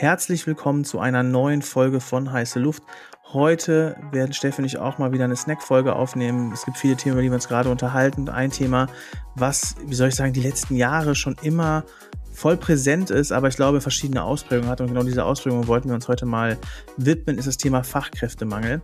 Herzlich willkommen zu einer neuen Folge von Heiße Luft. Heute werden Steffi und ich auch mal wieder eine Snack-Folge aufnehmen. Es gibt viele Themen, über die wir uns gerade unterhalten. Ein Thema, was, wie soll ich sagen, die letzten Jahre schon immer voll präsent ist, aber ich glaube, verschiedene Ausprägungen hat. Und genau diese Ausprägungen wollten wir uns heute mal widmen, ist das Thema Fachkräftemangel.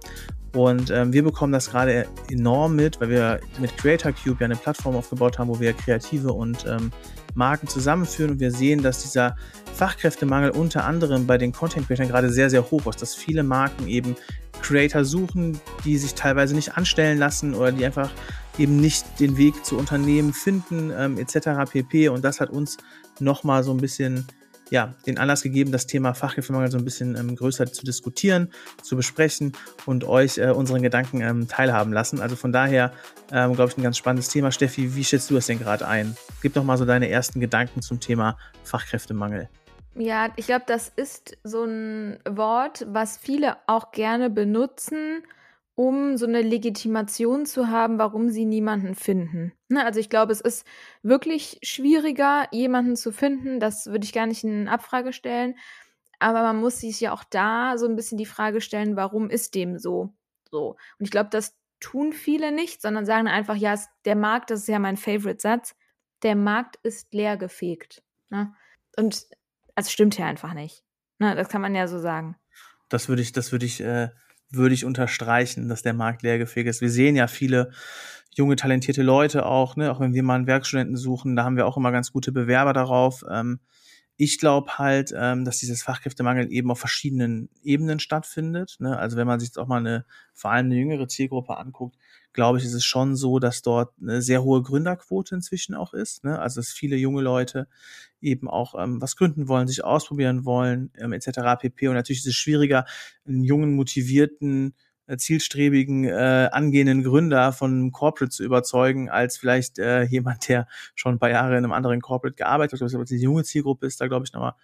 Und ähm, wir bekommen das gerade enorm mit, weil wir mit Creator Cube ja eine Plattform aufgebaut haben, wo wir Kreative und ähm, Marken zusammenführen und wir sehen, dass dieser Fachkräftemangel unter anderem bei den Content Creators gerade sehr, sehr hoch ist, dass viele Marken eben Creator suchen, die sich teilweise nicht anstellen lassen oder die einfach eben nicht den Weg zu Unternehmen finden, ähm, etc. pp. Und das hat uns nochmal so ein bisschen ja, den Anlass gegeben, das Thema Fachkräftemangel so ein bisschen ähm, größer zu diskutieren, zu besprechen und euch äh, unseren Gedanken ähm, teilhaben lassen. Also von daher, ähm, glaube ich, ein ganz spannendes Thema. Steffi, wie schätzt du das denn gerade ein? Gib doch mal so deine ersten Gedanken zum Thema Fachkräftemangel. Ja, ich glaube, das ist so ein Wort, was viele auch gerne benutzen, um so eine Legitimation zu haben, warum sie niemanden finden. Ne, also ich glaube, es ist wirklich schwieriger, jemanden zu finden. Das würde ich gar nicht in Abfrage stellen. Aber man muss sich ja auch da so ein bisschen die Frage stellen, warum ist dem so? So. Und ich glaube, das tun viele nicht, sondern sagen einfach, ja, der Markt, das ist ja mein Favorite-Satz, der Markt ist leergefegt. Ne? Und also stimmt ja einfach nicht. Ne? Das kann man ja so sagen. Das würde ich, das würde ich äh, würde ich unterstreichen, dass der Markt leergefegt ist. Wir sehen ja viele junge, talentierte Leute auch, ne? auch wenn wir mal einen Werkstudenten suchen, da haben wir auch immer ganz gute Bewerber darauf. Ähm, ich glaube halt, ähm, dass dieses Fachkräftemangel eben auf verschiedenen Ebenen stattfindet. Ne? Also wenn man sich jetzt auch mal eine, vor allem eine jüngere Zielgruppe anguckt, glaube ich, ist es schon so, dass dort eine sehr hohe Gründerquote inzwischen auch ist. Ne? Also dass viele junge Leute eben auch ähm, was gründen wollen, sich ausprobieren wollen, ähm, etc. pp. Und natürlich ist es schwieriger, einen jungen, motivierten, äh, zielstrebigen, äh, angehenden Gründer von einem Corporate zu überzeugen, als vielleicht äh, jemand, der schon ein paar Jahre in einem anderen Corporate gearbeitet hat. Aber die junge Zielgruppe ist da, glaube ich, nochmal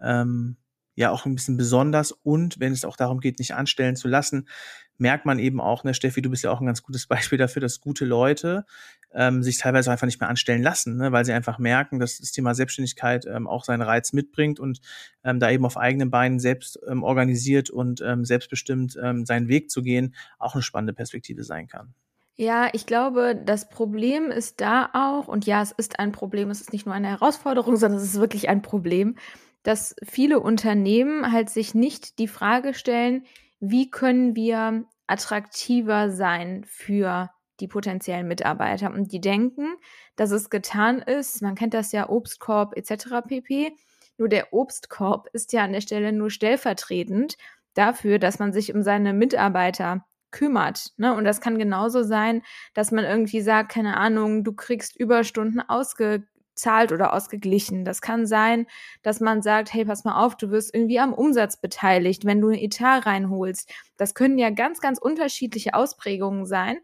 ähm, ja auch ein bisschen besonders. Und wenn es auch darum geht, nicht anstellen zu lassen, merkt man eben auch, ne, Steffi, du bist ja auch ein ganz gutes Beispiel dafür, dass gute Leute ähm, sich teilweise einfach nicht mehr anstellen lassen, ne, weil sie einfach merken, dass das Thema Selbstständigkeit ähm, auch seinen Reiz mitbringt und ähm, da eben auf eigenen Beinen selbst ähm, organisiert und ähm, selbstbestimmt ähm, seinen Weg zu gehen, auch eine spannende Perspektive sein kann. Ja, ich glaube, das Problem ist da auch, und ja, es ist ein Problem, es ist nicht nur eine Herausforderung, sondern es ist wirklich ein Problem, dass viele Unternehmen halt sich nicht die Frage stellen, wie können wir attraktiver sein für die potenziellen Mitarbeiter. Und die denken, dass es getan ist, man kennt das ja, Obstkorb etc. pp. Nur der Obstkorb ist ja an der Stelle nur stellvertretend dafür, dass man sich um seine Mitarbeiter kümmert. Ne? Und das kann genauso sein, dass man irgendwie sagt, keine Ahnung, du kriegst Überstunden ausge zahlt oder ausgeglichen. Das kann sein, dass man sagt, hey, pass mal auf, du wirst irgendwie am Umsatz beteiligt, wenn du ein Etat reinholst. Das können ja ganz, ganz unterschiedliche Ausprägungen sein.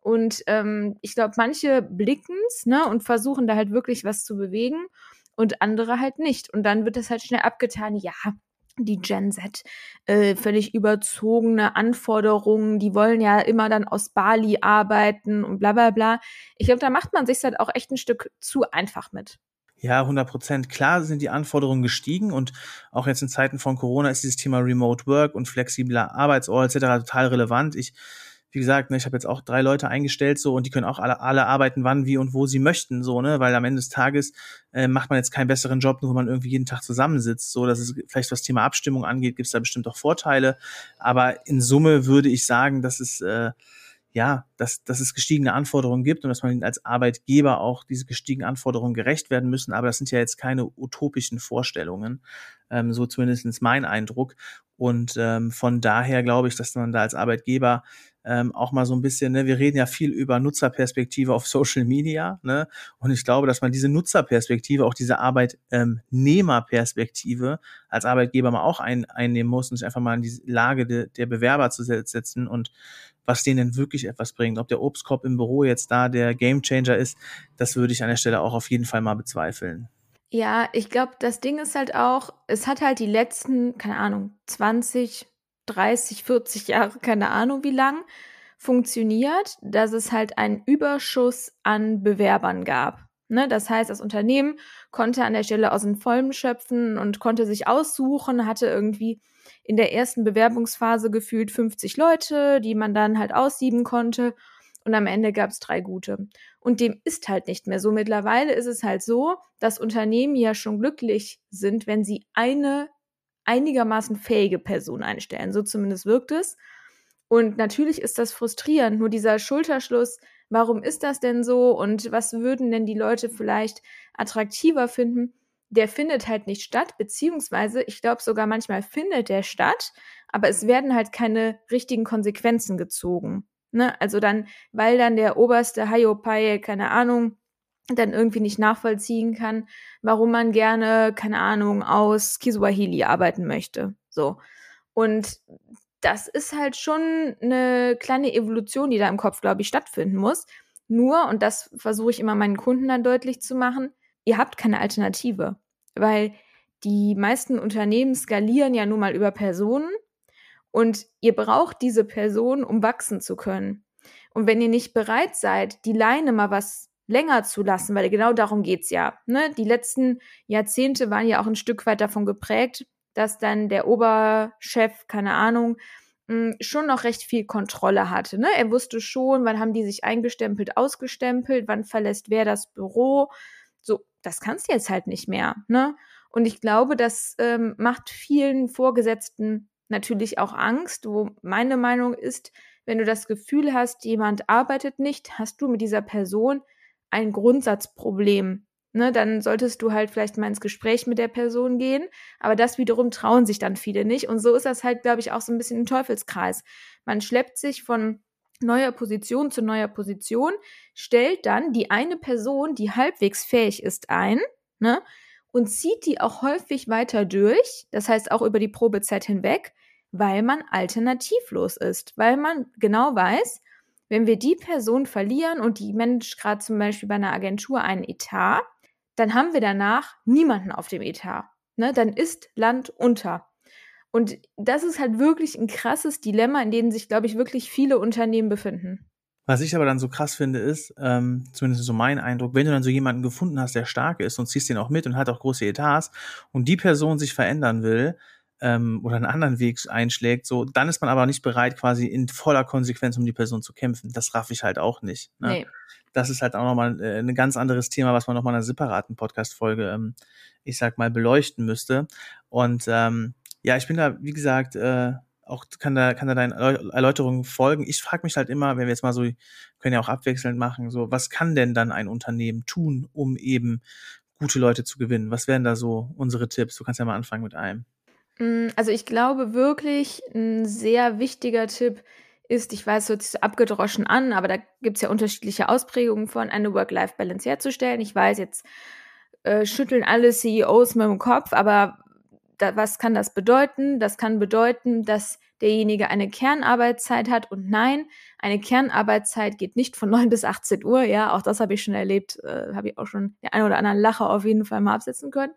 Und ähm, ich glaube, manche blicken's ne, und versuchen da halt wirklich was zu bewegen und andere halt nicht. Und dann wird das halt schnell abgetan, ja, die Gen Z äh, völlig überzogene Anforderungen, die wollen ja immer dann aus Bali arbeiten und bla bla bla. Ich glaube, da macht man sich halt auch echt ein Stück zu einfach mit. Ja, 100 Prozent. Klar sind die Anforderungen gestiegen und auch jetzt in Zeiten von Corona ist dieses Thema Remote Work und flexibler Arbeitsort etc. total relevant. Ich wie gesagt, ne, ich habe jetzt auch drei Leute eingestellt so und die können auch alle, alle arbeiten, wann, wie und wo sie möchten, so, ne, weil am Ende des Tages äh, macht man jetzt keinen besseren Job, nur wenn man irgendwie jeden Tag zusammensitzt. So, dass es vielleicht was Thema Abstimmung angeht, gibt es da bestimmt auch Vorteile. Aber in Summe würde ich sagen, dass es äh, ja, dass, dass es gestiegene Anforderungen gibt und dass man als Arbeitgeber auch diese gestiegenen Anforderungen gerecht werden müssen. Aber das sind ja jetzt keine utopischen Vorstellungen, ähm, so zumindest mein Eindruck. Und ähm, von daher glaube ich, dass man da als Arbeitgeber ähm, auch mal so ein bisschen, ne, wir reden ja viel über Nutzerperspektive auf Social Media, ne? Und ich glaube, dass man diese Nutzerperspektive, auch diese Arbeitnehmerperspektive als Arbeitgeber mal auch ein, einnehmen muss und sich einfach mal in die Lage de, der Bewerber zu setzen und was denen wirklich etwas bringt. Ob der Obstkorb im Büro jetzt da der Gamechanger ist, das würde ich an der Stelle auch auf jeden Fall mal bezweifeln. Ja, ich glaube, das Ding ist halt auch, es hat halt die letzten, keine Ahnung, 20, 30, 40 Jahre, keine Ahnung wie lang, funktioniert, dass es halt einen Überschuss an Bewerbern gab. Ne? Das heißt, das Unternehmen konnte an der Stelle aus den Vollen schöpfen und konnte sich aussuchen, hatte irgendwie in der ersten Bewerbungsphase gefühlt 50 Leute, die man dann halt aussieben konnte. Und am Ende gab es drei gute. Und dem ist halt nicht mehr so. Mittlerweile ist es halt so, dass Unternehmen ja schon glücklich sind, wenn sie eine einigermaßen fähige Person einstellen. So zumindest wirkt es. Und natürlich ist das frustrierend. Nur dieser Schulterschluss, warum ist das denn so und was würden denn die Leute vielleicht attraktiver finden, der findet halt nicht statt, beziehungsweise ich glaube sogar manchmal findet der statt, aber es werden halt keine richtigen Konsequenzen gezogen. Ne? Also dann, weil dann der oberste Hayopai, keine Ahnung, dann irgendwie nicht nachvollziehen kann, warum man gerne, keine Ahnung, aus Kiswahili arbeiten möchte. So. Und das ist halt schon eine kleine Evolution, die da im Kopf, glaube ich, stattfinden muss. Nur, und das versuche ich immer meinen Kunden dann deutlich zu machen, ihr habt keine Alternative. Weil die meisten Unternehmen skalieren ja nun mal über Personen und ihr braucht diese Person, um wachsen zu können. Und wenn ihr nicht bereit seid, die Leine mal was länger zu lassen, weil genau darum geht's ja. Ne? Die letzten Jahrzehnte waren ja auch ein Stück weit davon geprägt, dass dann der Oberchef, keine Ahnung, hm, schon noch recht viel Kontrolle hatte. Ne? Er wusste schon, wann haben die sich eingestempelt, ausgestempelt, wann verlässt wer das Büro. So, das kannst du jetzt halt nicht mehr. Ne? Und ich glaube, das ähm, macht vielen Vorgesetzten natürlich auch Angst, wo meine Meinung ist, wenn du das Gefühl hast, jemand arbeitet nicht, hast du mit dieser Person ein Grundsatzproblem ne, dann solltest du halt vielleicht mal ins Gespräch mit der Person gehen. Aber das wiederum trauen sich dann viele nicht. Und so ist das halt, glaube ich, auch so ein bisschen ein Teufelskreis. Man schleppt sich von neuer Position zu neuer Position, stellt dann die eine Person, die halbwegs fähig ist, ein, ne, und zieht die auch häufig weiter durch, das heißt auch über die Probezeit hinweg, weil man alternativlos ist, weil man genau weiß, wenn wir die Person verlieren und die managt gerade zum Beispiel bei einer Agentur einen Etat, dann haben wir danach niemanden auf dem Etat. Ne? Dann ist Land unter. Und das ist halt wirklich ein krasses Dilemma, in dem sich, glaube ich, wirklich viele Unternehmen befinden. Was ich aber dann so krass finde, ist, ähm, zumindest so mein Eindruck, wenn du dann so jemanden gefunden hast, der stark ist und ziehst den auch mit und hat auch große Etats und die Person sich verändern will ähm, oder einen anderen Weg einschlägt, so, dann ist man aber nicht bereit, quasi in voller Konsequenz um die Person zu kämpfen. Das raff ich halt auch nicht. Ne? Nee das ist halt auch nochmal äh, ein ganz anderes Thema, was man nochmal in einer separaten Podcast-Folge, ähm, ich sag mal, beleuchten müsste. Und ähm, ja, ich bin da, wie gesagt, äh, auch kann da, kann da deinen Erläuterungen folgen. Ich frage mich halt immer, wenn wir jetzt mal so, können ja auch abwechselnd machen, so, was kann denn dann ein Unternehmen tun, um eben gute Leute zu gewinnen? Was wären da so unsere Tipps? Du kannst ja mal anfangen mit einem. Mm, also ich glaube wirklich, ein sehr wichtiger Tipp ist, ich weiß, es hört sich so abgedroschen an, aber da gibt es ja unterschiedliche Ausprägungen von, eine Work-Life-Balance herzustellen. Ich weiß, jetzt äh, schütteln alle CEOs mit dem Kopf, aber da, was kann das bedeuten? Das kann bedeuten, dass derjenige eine Kernarbeitszeit hat und nein, eine Kernarbeitszeit geht nicht von 9 bis 18 Uhr, ja, auch das habe ich schon erlebt, äh, habe ich auch schon den einen oder anderen Lacher auf jeden Fall mal absetzen können.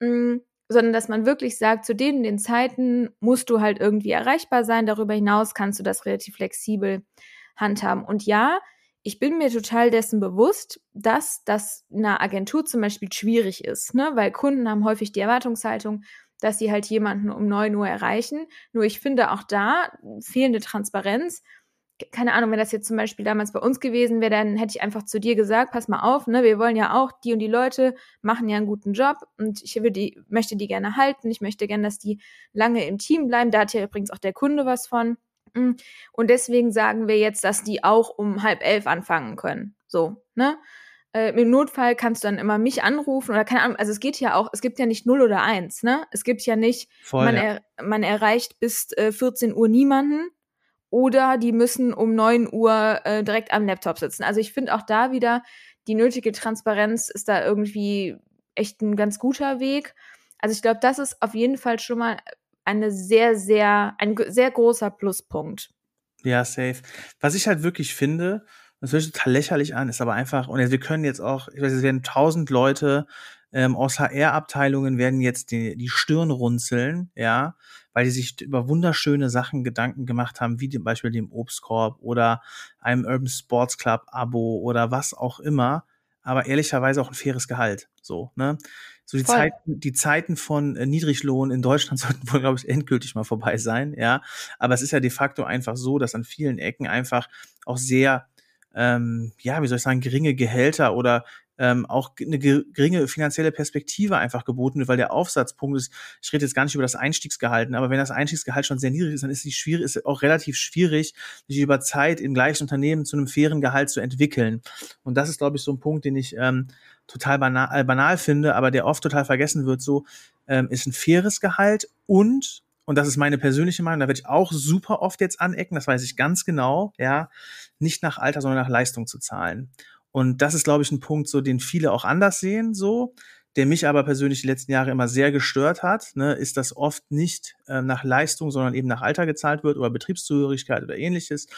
Mm, sondern dass man wirklich sagt, zu denen den Zeiten musst du halt irgendwie erreichbar sein. Darüber hinaus kannst du das relativ flexibel handhaben. Und ja, ich bin mir total dessen bewusst, dass das in einer Agentur zum Beispiel schwierig ist, ne? weil Kunden haben häufig die Erwartungshaltung, dass sie halt jemanden um neun Uhr erreichen. Nur ich finde auch da fehlende Transparenz keine Ahnung, wenn das jetzt zum Beispiel damals bei uns gewesen wäre, dann hätte ich einfach zu dir gesagt, pass mal auf, ne, wir wollen ja auch, die und die Leute machen ja einen guten Job und ich die, möchte die gerne halten, ich möchte gerne, dass die lange im Team bleiben, da hat ja übrigens auch der Kunde was von. Mm. Und deswegen sagen wir jetzt, dass die auch um halb elf anfangen können. So, ne? Äh, Im Notfall kannst du dann immer mich anrufen oder keine Ahnung, also es geht ja auch, es gibt ja nicht null oder eins, ne? Es gibt ja nicht, Voll, man, ja. Er, man erreicht bis äh, 14 Uhr niemanden, oder die müssen um neun Uhr äh, direkt am Laptop sitzen. Also ich finde auch da wieder, die nötige Transparenz ist da irgendwie echt ein ganz guter Weg. Also ich glaube, das ist auf jeden Fall schon mal eine sehr, sehr, ein sehr großer Pluspunkt. Ja, safe. Was ich halt wirklich finde, das hört sich total lächerlich an, ist aber einfach, und wir können jetzt auch, ich weiß, es werden tausend Leute ähm, aus HR-Abteilungen werden jetzt die, die Stirn runzeln, ja, weil die sich über wunderschöne Sachen Gedanken gemacht haben, wie zum Beispiel dem Obstkorb oder einem Urban Sports Club Abo oder was auch immer. aber ehrlicherweise auch ein faires Gehalt. So, ne? So die Zeiten, die Zeiten von äh, Niedriglohn in Deutschland sollten wohl, glaube ich, endgültig mal vorbei sein, ja. Aber es ist ja de facto einfach so, dass an vielen Ecken einfach auch sehr, ähm, ja, wie soll ich sagen, geringe Gehälter oder ähm, auch eine geringe finanzielle Perspektive einfach geboten wird, weil der Aufsatzpunkt ist, ich rede jetzt gar nicht über das Einstiegsgehalt, aber wenn das Einstiegsgehalt schon sehr niedrig ist, dann ist es schwierig, ist auch relativ schwierig, sich über Zeit im gleichen Unternehmen zu einem fairen Gehalt zu entwickeln. Und das ist, glaube ich, so ein Punkt, den ich ähm, total banal, äh, banal finde, aber der oft total vergessen wird, so ähm, ist ein faires Gehalt und und das ist meine persönliche Meinung, da werde ich auch super oft jetzt anecken, das weiß ich ganz genau, ja, nicht nach Alter, sondern nach Leistung zu zahlen. Und das ist, glaube ich, ein Punkt, so den viele auch anders sehen, so der mich aber persönlich die letzten Jahre immer sehr gestört hat, ne, ist, dass oft nicht äh, nach Leistung, sondern eben nach Alter gezahlt wird oder Betriebszugehörigkeit oder ähnliches.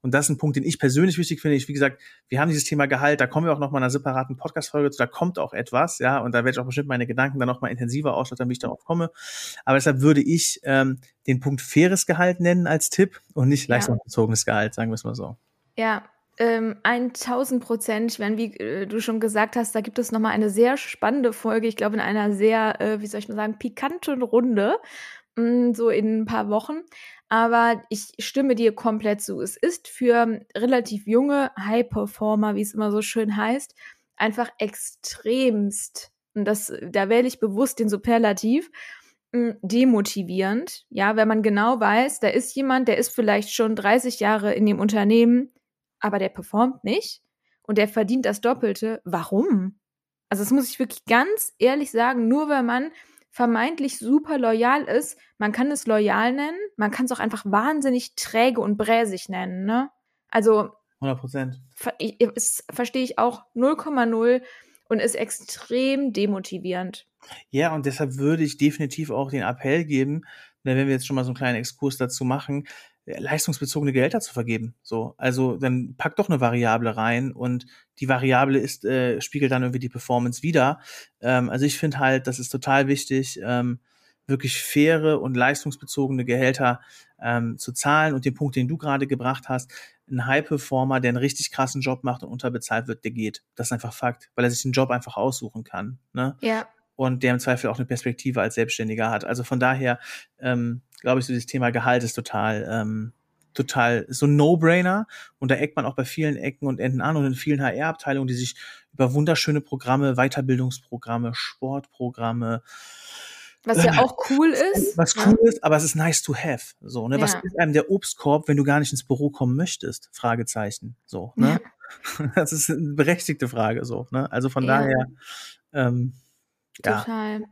Und das ist ein Punkt, den ich persönlich wichtig finde. Ich, wie gesagt, wir haben dieses Thema Gehalt, da kommen wir auch noch mal in einer separaten Podcast-Folge zu, da kommt auch etwas, ja, und da werde ich auch bestimmt meine Gedanken dann noch mal intensiver ausstatten, wie ich darauf komme. Aber deshalb würde ich ähm, den Punkt faires Gehalt nennen als Tipp und nicht leistungsbezogenes Gehalt, sagen wir es mal so. Ja, ähm, 1000 Prozent. Ich meine, wie äh, du schon gesagt hast, da gibt es nochmal eine sehr spannende Folge. Ich glaube, in einer sehr, äh, wie soll ich mal sagen, pikanten Runde. Mm, so in ein paar Wochen. Aber ich stimme dir komplett zu. Es ist für relativ junge High-Performer, wie es immer so schön heißt, einfach extremst, und das, da wähle ich bewusst den Superlativ, mm, demotivierend. Ja, wenn man genau weiß, da ist jemand, der ist vielleicht schon 30 Jahre in dem Unternehmen, aber der performt nicht und der verdient das Doppelte. Warum? Also das muss ich wirklich ganz ehrlich sagen, nur weil man vermeintlich super loyal ist, man kann es loyal nennen, man kann es auch einfach wahnsinnig träge und bräsig nennen, ne? Also 100 Prozent. verstehe ich auch 0,0 und ist extrem demotivierend. Ja, und deshalb würde ich definitiv auch den Appell geben, wenn wir jetzt schon mal so einen kleinen Exkurs dazu machen, leistungsbezogene Gehälter zu vergeben. So, also dann pack doch eine Variable rein und die Variable ist äh, spiegelt dann irgendwie die Performance wieder. Ähm, also ich finde halt, das ist total wichtig, ähm, wirklich faire und leistungsbezogene Gehälter ähm, zu zahlen. Und den Punkt, den du gerade gebracht hast, ein High-Performer, der einen richtig krassen Job macht und unterbezahlt wird, der geht. Das ist einfach Fakt, weil er sich den Job einfach aussuchen kann. Ne? Ja. Und der im Zweifel auch eine Perspektive als Selbstständiger hat. Also von daher ähm, glaube ich, so das Thema Gehalt ist total, ähm, total so ein No-Brainer. Und da eckt man auch bei vielen Ecken und Enden an und in vielen HR-Abteilungen, die sich über wunderschöne Programme, Weiterbildungsprogramme, Sportprogramme, was ja auch cool ist. Was cool ja. ist, aber es ist nice to have. So, ne? Ja. Was ist einem der Obstkorb, wenn du gar nicht ins Büro kommen möchtest? Fragezeichen. So, ne? Ja. Das ist eine berechtigte Frage, so, ne? Also von daher, ähm, Total.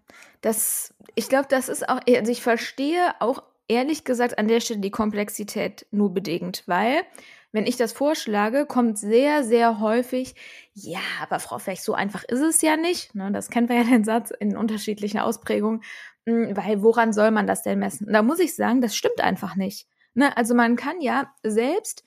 Das, ich glaube, das ist auch, also ich verstehe auch ehrlich gesagt an der Stelle die Komplexität nur bedingt, weil wenn ich das vorschlage, kommt sehr, sehr häufig, ja, aber Frau Fech, so einfach ist es ja nicht. Ne, das kennen wir ja den Satz in unterschiedlichen Ausprägungen, hm, weil woran soll man das denn messen? Da muss ich sagen, das stimmt einfach nicht. Ne, also man kann ja selbst,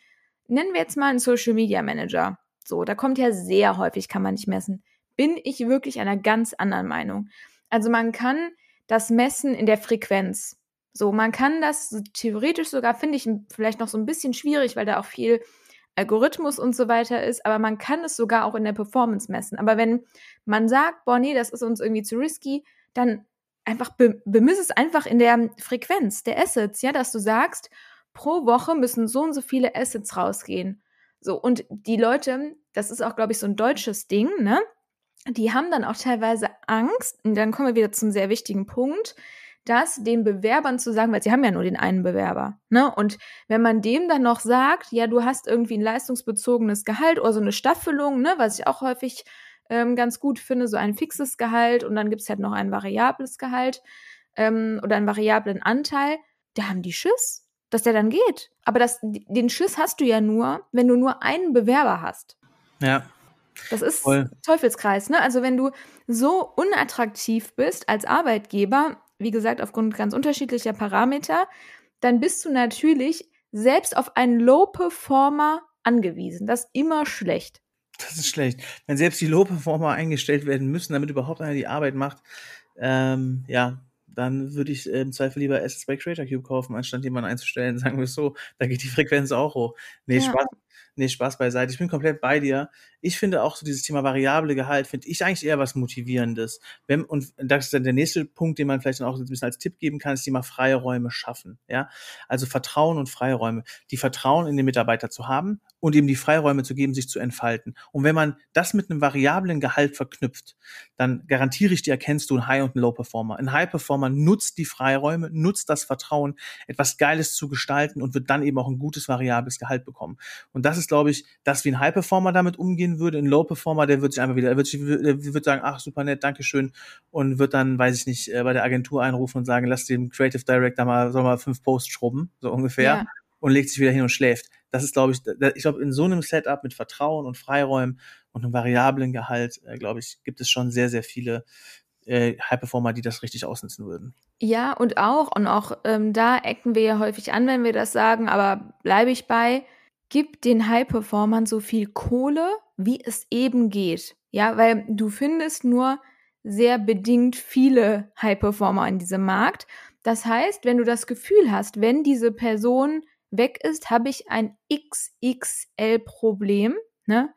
nennen wir jetzt mal einen Social Media Manager. So, da kommt ja sehr häufig, kann man nicht messen bin ich wirklich einer ganz anderen Meinung. Also man kann das messen in der Frequenz. So, man kann das theoretisch sogar, finde ich, vielleicht noch so ein bisschen schwierig, weil da auch viel Algorithmus und so weiter ist, aber man kann es sogar auch in der Performance messen. Aber wenn man sagt, boah, nee, das ist uns irgendwie zu risky, dann einfach be bemiss es einfach in der Frequenz der Assets, ja, dass du sagst, pro Woche müssen so und so viele Assets rausgehen. So, und die Leute, das ist auch, glaube ich, so ein deutsches Ding, ne? Die haben dann auch teilweise Angst, und dann kommen wir wieder zum sehr wichtigen Punkt, das den Bewerbern zu sagen, weil sie haben ja nur den einen Bewerber. Ne? Und wenn man dem dann noch sagt, ja, du hast irgendwie ein leistungsbezogenes Gehalt oder so eine Staffelung, ne, was ich auch häufig ähm, ganz gut finde, so ein fixes Gehalt und dann gibt's halt noch ein variables Gehalt ähm, oder einen variablen Anteil, da haben die Schiss, dass der dann geht. Aber das, den Schiss hast du ja nur, wenn du nur einen Bewerber hast. Ja. Das ist Voll. Teufelskreis, ne? Also wenn du so unattraktiv bist als Arbeitgeber, wie gesagt, aufgrund ganz unterschiedlicher Parameter, dann bist du natürlich selbst auf einen Low-Performer angewiesen. Das ist immer schlecht. Das ist schlecht. Wenn selbst die Low-Performer eingestellt werden müssen, damit überhaupt einer die Arbeit macht, ähm, ja, dann würde ich im Zweifel lieber Assets bei Creator Cube kaufen, anstatt jemanden einzustellen, sagen wir es so. Da geht die Frequenz auch hoch. Nee, ja. Spaß, nee, Spaß beiseite. Ich bin komplett bei dir. Ich finde auch so dieses Thema variable Gehalt, finde ich eigentlich eher was Motivierendes. Wenn, und das ist dann der nächste Punkt, den man vielleicht dann auch ein bisschen als Tipp geben kann, ist Thema freie Räume schaffen. Ja, also Vertrauen und freie Räume. Die Vertrauen in den Mitarbeiter zu haben und ihm die Freiräume zu geben, sich zu entfalten. Und wenn man das mit einem variablen Gehalt verknüpft, dann garantiere ich dir, erkennst du einen High- und einen Low-Performer. Ein High-Performer nutzt die Freiräume, nutzt das Vertrauen, etwas Geiles zu gestalten und wird dann eben auch ein gutes variables Gehalt bekommen. Und das ist, glaube ich, das, wie ein High-Performer damit umgehen würde. Ein Low-Performer, der wird sich einfach wieder, der wird, der wird sagen, ach, super nett, Dankeschön, und wird dann, weiß ich nicht, äh, bei der Agentur einrufen und sagen, lass dem Creative Director mal, soll mal fünf Posts schrubben, so ungefähr. Ja. Und legt sich wieder hin und schläft. Das ist, glaube ich, ich glaube, in so einem Setup mit Vertrauen und Freiräumen und einem variablen Gehalt, äh, glaube ich, gibt es schon sehr, sehr viele äh, High-Performer, die das richtig ausnutzen würden. Ja, und auch, und auch ähm, da ecken wir ja häufig an, wenn wir das sagen, aber bleibe ich bei, gib den High-Performern so viel Kohle, wie es eben geht. Ja, weil du findest nur sehr bedingt viele High-Performer in diesem Markt. Das heißt, wenn du das Gefühl hast, wenn diese Person weg ist, habe ich ein XXL-Problem, ne?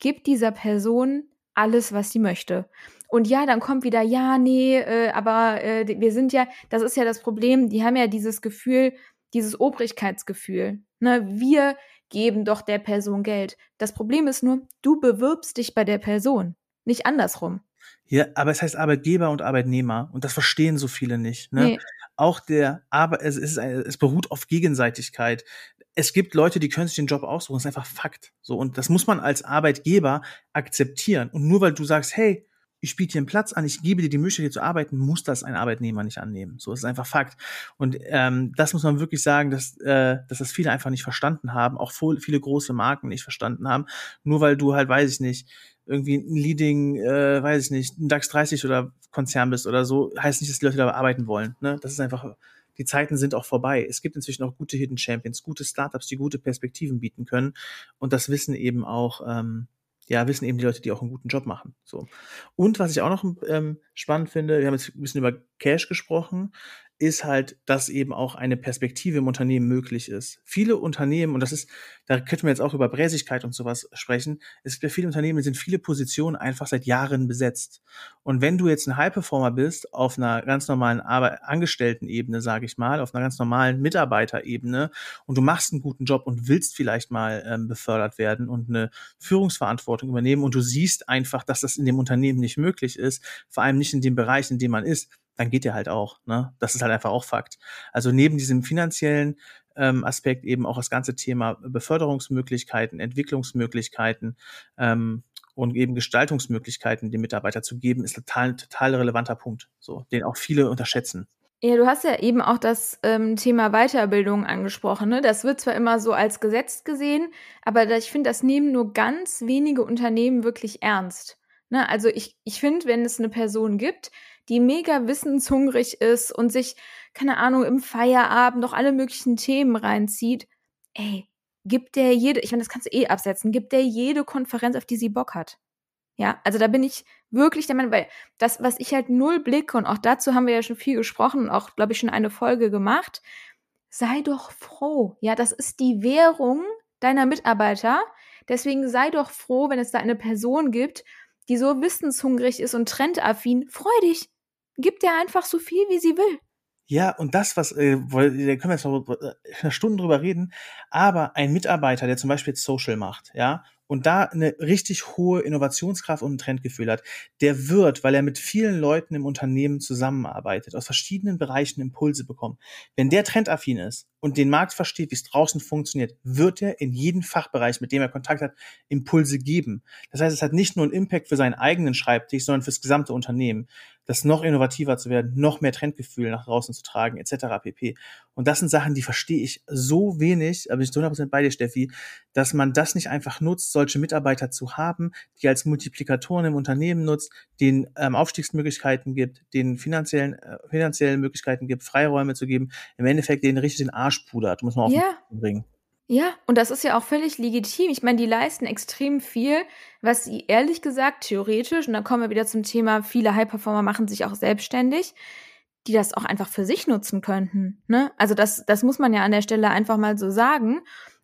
Gib dieser Person alles, was sie möchte. Und ja, dann kommt wieder, ja, nee, äh, aber äh, wir sind ja, das ist ja das Problem, die haben ja dieses Gefühl, dieses Obrigkeitsgefühl. Ne? Wir geben doch der Person Geld. Das Problem ist nur, du bewirbst dich bei der Person, nicht andersrum. Ja, aber es heißt Arbeitgeber und Arbeitnehmer und das verstehen so viele nicht. Ne? Nee. Auch der, aber es, ist, es beruht auf Gegenseitigkeit. Es gibt Leute, die können sich den Job aussuchen. Das ist einfach Fakt. So und das muss man als Arbeitgeber akzeptieren. Und nur weil du sagst, hey, ich biete dir einen Platz an, ich gebe dir die Möglichkeit, hier zu arbeiten, muss das ein Arbeitnehmer nicht annehmen. So ist einfach Fakt. Und ähm, das muss man wirklich sagen, dass, äh, dass das viele einfach nicht verstanden haben, auch viele große Marken nicht verstanden haben. Nur weil du halt, weiß ich nicht, irgendwie ein Leading, äh, weiß ich nicht, ein DAX 30 oder Konzern bist oder so, heißt nicht, dass die Leute da arbeiten wollen. Ne? Das ist einfach, die Zeiten sind auch vorbei. Es gibt inzwischen auch gute Hidden Champions, gute Startups, die gute Perspektiven bieten können. Und das wissen eben auch, ähm, ja, wissen eben die Leute, die auch einen guten Job machen. So. Und was ich auch noch ähm, spannend finde, wir haben jetzt ein bisschen über Cash gesprochen ist halt, dass eben auch eine Perspektive im Unternehmen möglich ist. Viele Unternehmen, und das ist, da könnten wir jetzt auch über Bräsigkeit und sowas sprechen, es gibt ja viele Unternehmen, sind viele Positionen einfach seit Jahren besetzt. Und wenn du jetzt ein High-Performer bist, auf einer ganz normalen Arbeit Angestelltenebene, sage ich mal, auf einer ganz normalen Mitarbeiterebene, und du machst einen guten Job und willst vielleicht mal ähm, befördert werden und eine Führungsverantwortung übernehmen und du siehst einfach, dass das in dem Unternehmen nicht möglich ist, vor allem nicht in dem Bereich, in dem man ist, dann geht der halt auch. Ne? Das ist halt einfach auch Fakt. Also neben diesem finanziellen ähm, Aspekt eben auch das ganze Thema Beförderungsmöglichkeiten, Entwicklungsmöglichkeiten ähm, und eben Gestaltungsmöglichkeiten den Mitarbeiter zu geben, ist total, total relevanter Punkt, so, den auch viele unterschätzen. Ja, du hast ja eben auch das ähm, Thema Weiterbildung angesprochen. Ne? Das wird zwar immer so als Gesetz gesehen, aber ich finde, das nehmen nur ganz wenige Unternehmen wirklich ernst. Ne? Also ich, ich finde, wenn es eine Person gibt, die mega wissenshungrig ist und sich, keine Ahnung, im Feierabend noch alle möglichen Themen reinzieht, ey, gibt der jede, ich meine, das kannst du eh absetzen, gibt der jede Konferenz, auf die sie Bock hat. Ja, also da bin ich wirklich der Meinung, weil das, was ich halt null blicke, und auch dazu haben wir ja schon viel gesprochen und auch, glaube ich, schon eine Folge gemacht, sei doch froh. Ja, das ist die Währung deiner Mitarbeiter. Deswegen sei doch froh, wenn es da eine Person gibt, die so wissenshungrig ist und trendaffin. Freu dich gibt der einfach so viel, wie sie will. Ja, und das, was, äh, da können wir jetzt noch eine Stunde drüber reden, aber ein Mitarbeiter, der zum Beispiel Social macht, ja, und da eine richtig hohe Innovationskraft und ein Trendgefühl hat, der wird, weil er mit vielen Leuten im Unternehmen zusammenarbeitet, aus verschiedenen Bereichen Impulse bekommen. Wenn der trendaffin ist und den Markt versteht, wie es draußen funktioniert, wird er in jeden Fachbereich, mit dem er Kontakt hat, Impulse geben. Das heißt, es hat nicht nur einen Impact für seinen eigenen Schreibtisch, sondern fürs gesamte Unternehmen das noch innovativer zu werden, noch mehr Trendgefühl nach draußen zu tragen, etc. pp. Und das sind Sachen, die verstehe ich so wenig, aber ich bin 100% bei dir, Steffi, dass man das nicht einfach nutzt, solche Mitarbeiter zu haben, die als Multiplikatoren im Unternehmen nutzt, den ähm, Aufstiegsmöglichkeiten gibt, den finanziellen, äh, finanziellen Möglichkeiten gibt, Freiräume zu geben, im Endeffekt den richtig den Arsch pudert, muss man auf ja. bringen. Ja, und das ist ja auch völlig legitim. Ich meine, die leisten extrem viel, was sie ehrlich gesagt theoretisch, und dann kommen wir wieder zum Thema, viele High-Performer machen sich auch selbstständig, die das auch einfach für sich nutzen könnten. Ne? Also das, das muss man ja an der Stelle einfach mal so sagen.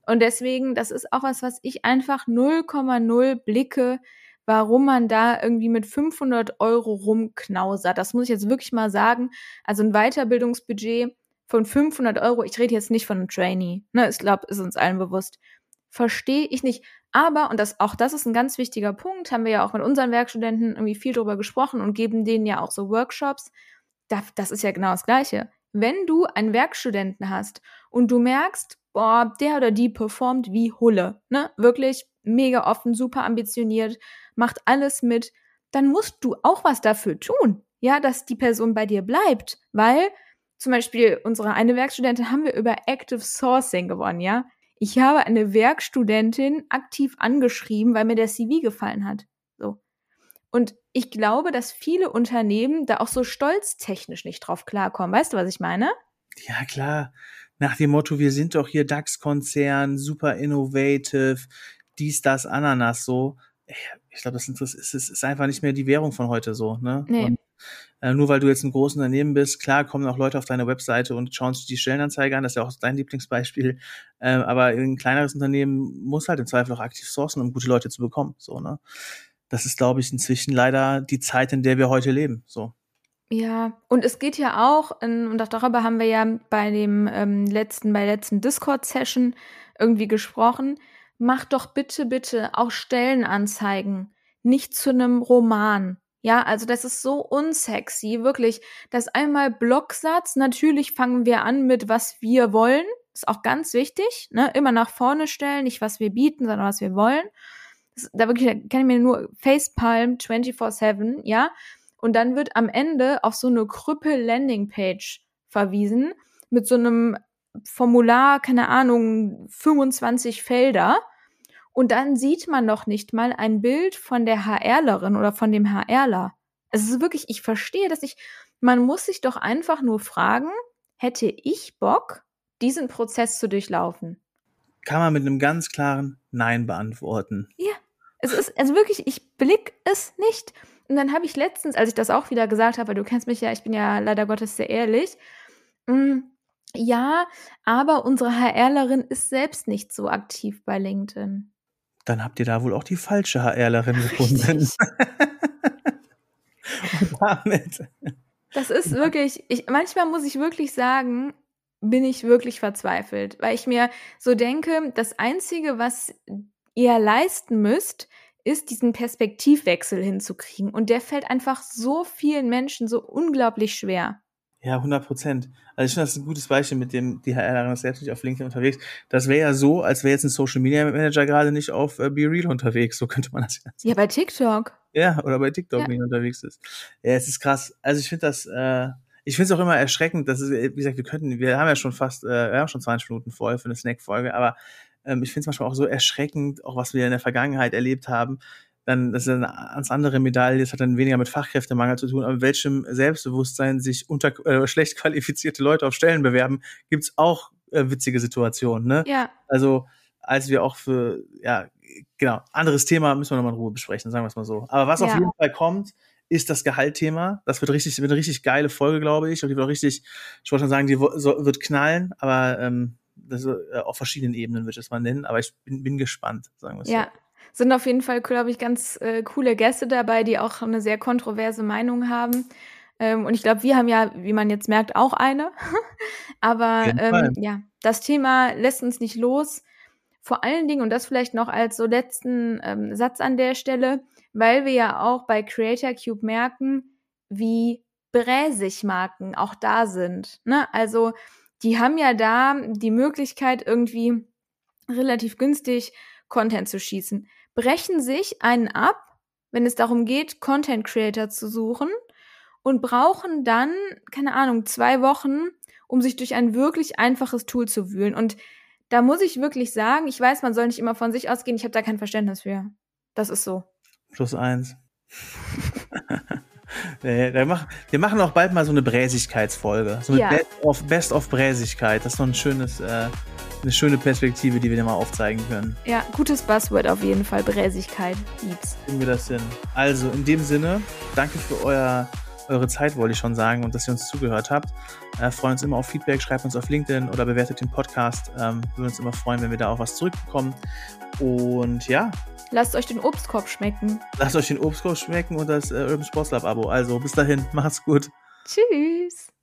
Und deswegen, das ist auch was, was ich einfach 0,0 blicke, warum man da irgendwie mit 500 Euro rumknausert. Das muss ich jetzt wirklich mal sagen. Also ein Weiterbildungsbudget von 500 Euro, ich rede jetzt nicht von einem Trainee, ne, ich glaube, ist uns allen bewusst. Verstehe ich nicht. Aber, und das, auch das ist ein ganz wichtiger Punkt, haben wir ja auch mit unseren Werkstudenten irgendwie viel drüber gesprochen und geben denen ja auch so Workshops. das ist ja genau das Gleiche. Wenn du einen Werkstudenten hast und du merkst, boah, der oder die performt wie Hulle, ne? Wirklich mega offen, super ambitioniert, macht alles mit, dann musst du auch was dafür tun, ja, dass die Person bei dir bleibt, weil zum Beispiel unsere eine Werkstudentin haben wir über Active Sourcing gewonnen, ja. Ich habe eine Werkstudentin aktiv angeschrieben, weil mir der CV gefallen hat. So. Und ich glaube, dass viele Unternehmen da auch so stolztechnisch nicht drauf klarkommen. Weißt du, was ich meine? Ja, klar nach dem Motto, wir sind doch hier DAX-Konzern, super innovative, dies, das, Ananas, so. Ich glaube, das ist, ist, einfach nicht mehr die Währung von heute so. Ne? Nee. Und, äh, nur weil du jetzt ein großes Unternehmen bist, klar kommen auch Leute auf deine Webseite und schauen sich die Stellenanzeige an, das ist ja auch dein Lieblingsbeispiel. Äh, aber ein kleineres Unternehmen muss halt im Zweifel auch aktiv sourcen, um gute Leute zu bekommen. So, ne? Das ist, glaube ich, inzwischen leider die Zeit, in der wir heute leben. So. Ja, und es geht ja auch, und auch darüber haben wir ja bei dem ähm, letzten, bei der letzten Discord-Session irgendwie gesprochen. Macht doch bitte, bitte auch Stellenanzeigen, nicht zu einem Roman. Ja, also das ist so unsexy, wirklich. Das einmal Blocksatz. Natürlich fangen wir an mit was wir wollen. Ist auch ganz wichtig, ne? Immer nach vorne stellen, nicht was wir bieten, sondern was wir wollen. Das, da wirklich, da kann ich mir nur Facepalm 24-7, ja. Und dann wird am Ende auf so eine Krüppel-Landing-Page verwiesen mit so einem Formular, keine Ahnung, 25 Felder. Und dann sieht man noch nicht mal ein Bild von der HRlerin oder von dem HRler. Es ist wirklich, ich verstehe dass ich, man muss sich doch einfach nur fragen, hätte ich Bock, diesen Prozess zu durchlaufen? Kann man mit einem ganz klaren Nein beantworten. Ja, es ist, also wirklich, ich blick es nicht. Und dann habe ich letztens, als ich das auch wieder gesagt habe, weil du kennst mich ja, ich bin ja leider Gottes sehr ehrlich, mh, mm, ja, aber unsere HRlerin ist selbst nicht so aktiv bei LinkedIn. Dann habt ihr da wohl auch die falsche HRlerin gefunden. Und damit. Das ist wirklich, ich, manchmal muss ich wirklich sagen, bin ich wirklich verzweifelt, weil ich mir so denke, das Einzige, was ihr leisten müsst, ist, diesen Perspektivwechsel hinzukriegen. Und der fällt einfach so vielen Menschen so unglaublich schwer. Ja, 100 Prozent. Also ich finde, das ist ein gutes Beispiel mit dem DHR ist selbst nicht auf LinkedIn unterwegs. Das wäre ja so, als wäre jetzt ein Social Media Manager gerade nicht auf äh, Be Real unterwegs. So könnte man das ja sagen. Ja, bei TikTok. Ja, oder bei TikTok, ja. wenn er unterwegs ist. Ja, es ist krass. Also ich finde das, äh, ich finde es auch immer erschreckend, dass es, wie gesagt, wir könnten, wir haben ja schon fast, äh, wir haben schon 20 Minuten voll für eine Snack-Folge, aber ähm, ich finde es manchmal auch so erschreckend, auch was wir in der Vergangenheit erlebt haben. Dann, das ist eine ganz andere Medaille, das hat dann weniger mit Fachkräftemangel zu tun, aber welchem Selbstbewusstsein sich unter äh, schlecht qualifizierte Leute auf Stellen bewerben, gibt's auch äh, witzige Situationen. Ne? Ja. Also als wir auch für, ja, genau, anderes Thema müssen wir nochmal in Ruhe besprechen, sagen wir es mal so. Aber was ja. auf jeden Fall kommt, ist das Gehaltthema. Das wird richtig, wird eine richtig geile Folge, glaube ich. Und die wird auch richtig, ich wollte schon sagen, die wird knallen, aber ähm, das, äh, auf verschiedenen Ebenen würde ich es mal nennen, aber ich bin, bin gespannt, sagen wir es ja. so. Sind auf jeden Fall, glaube ich, ganz äh, coole Gäste dabei, die auch eine sehr kontroverse Meinung haben. Ähm, und ich glaube, wir haben ja, wie man jetzt merkt, auch eine. aber ähm, ja, das Thema lässt uns nicht los. Vor allen Dingen, und das vielleicht noch als so letzten ähm, Satz an der Stelle, weil wir ja auch bei Creator Cube merken, wie bräsig Marken auch da sind. Ne? Also die haben ja da die Möglichkeit, irgendwie relativ günstig Content zu schießen, brechen sich einen ab, wenn es darum geht, Content Creator zu suchen und brauchen dann, keine Ahnung, zwei Wochen, um sich durch ein wirklich einfaches Tool zu wühlen. Und da muss ich wirklich sagen, ich weiß, man soll nicht immer von sich ausgehen, ich habe da kein Verständnis für. Das ist so. Plus eins. wir, machen, wir machen auch bald mal so eine Bräsigkeitsfolge. So ja. Best of, Best of Bräsigkeit. Das ist so ein schönes, äh, eine schöne Perspektive, die wir dir mal aufzeigen können. Ja, gutes Buzzword auf jeden Fall. Bräsigkeit. Lieb's. Kriegen wir das hin. Also, in dem Sinne, danke für euer eure Zeit, wollte ich schon sagen, und dass ihr uns zugehört habt. Äh, freuen uns immer auf Feedback, schreibt uns auf LinkedIn oder bewertet den Podcast. Ähm, würden uns immer freuen, wenn wir da auch was zurückbekommen. Und ja. Lasst euch den Obstkorb schmecken. Lasst euch den Obstkorb schmecken und das äh, Urban Sports Lab Abo. Also bis dahin, macht's gut. Tschüss.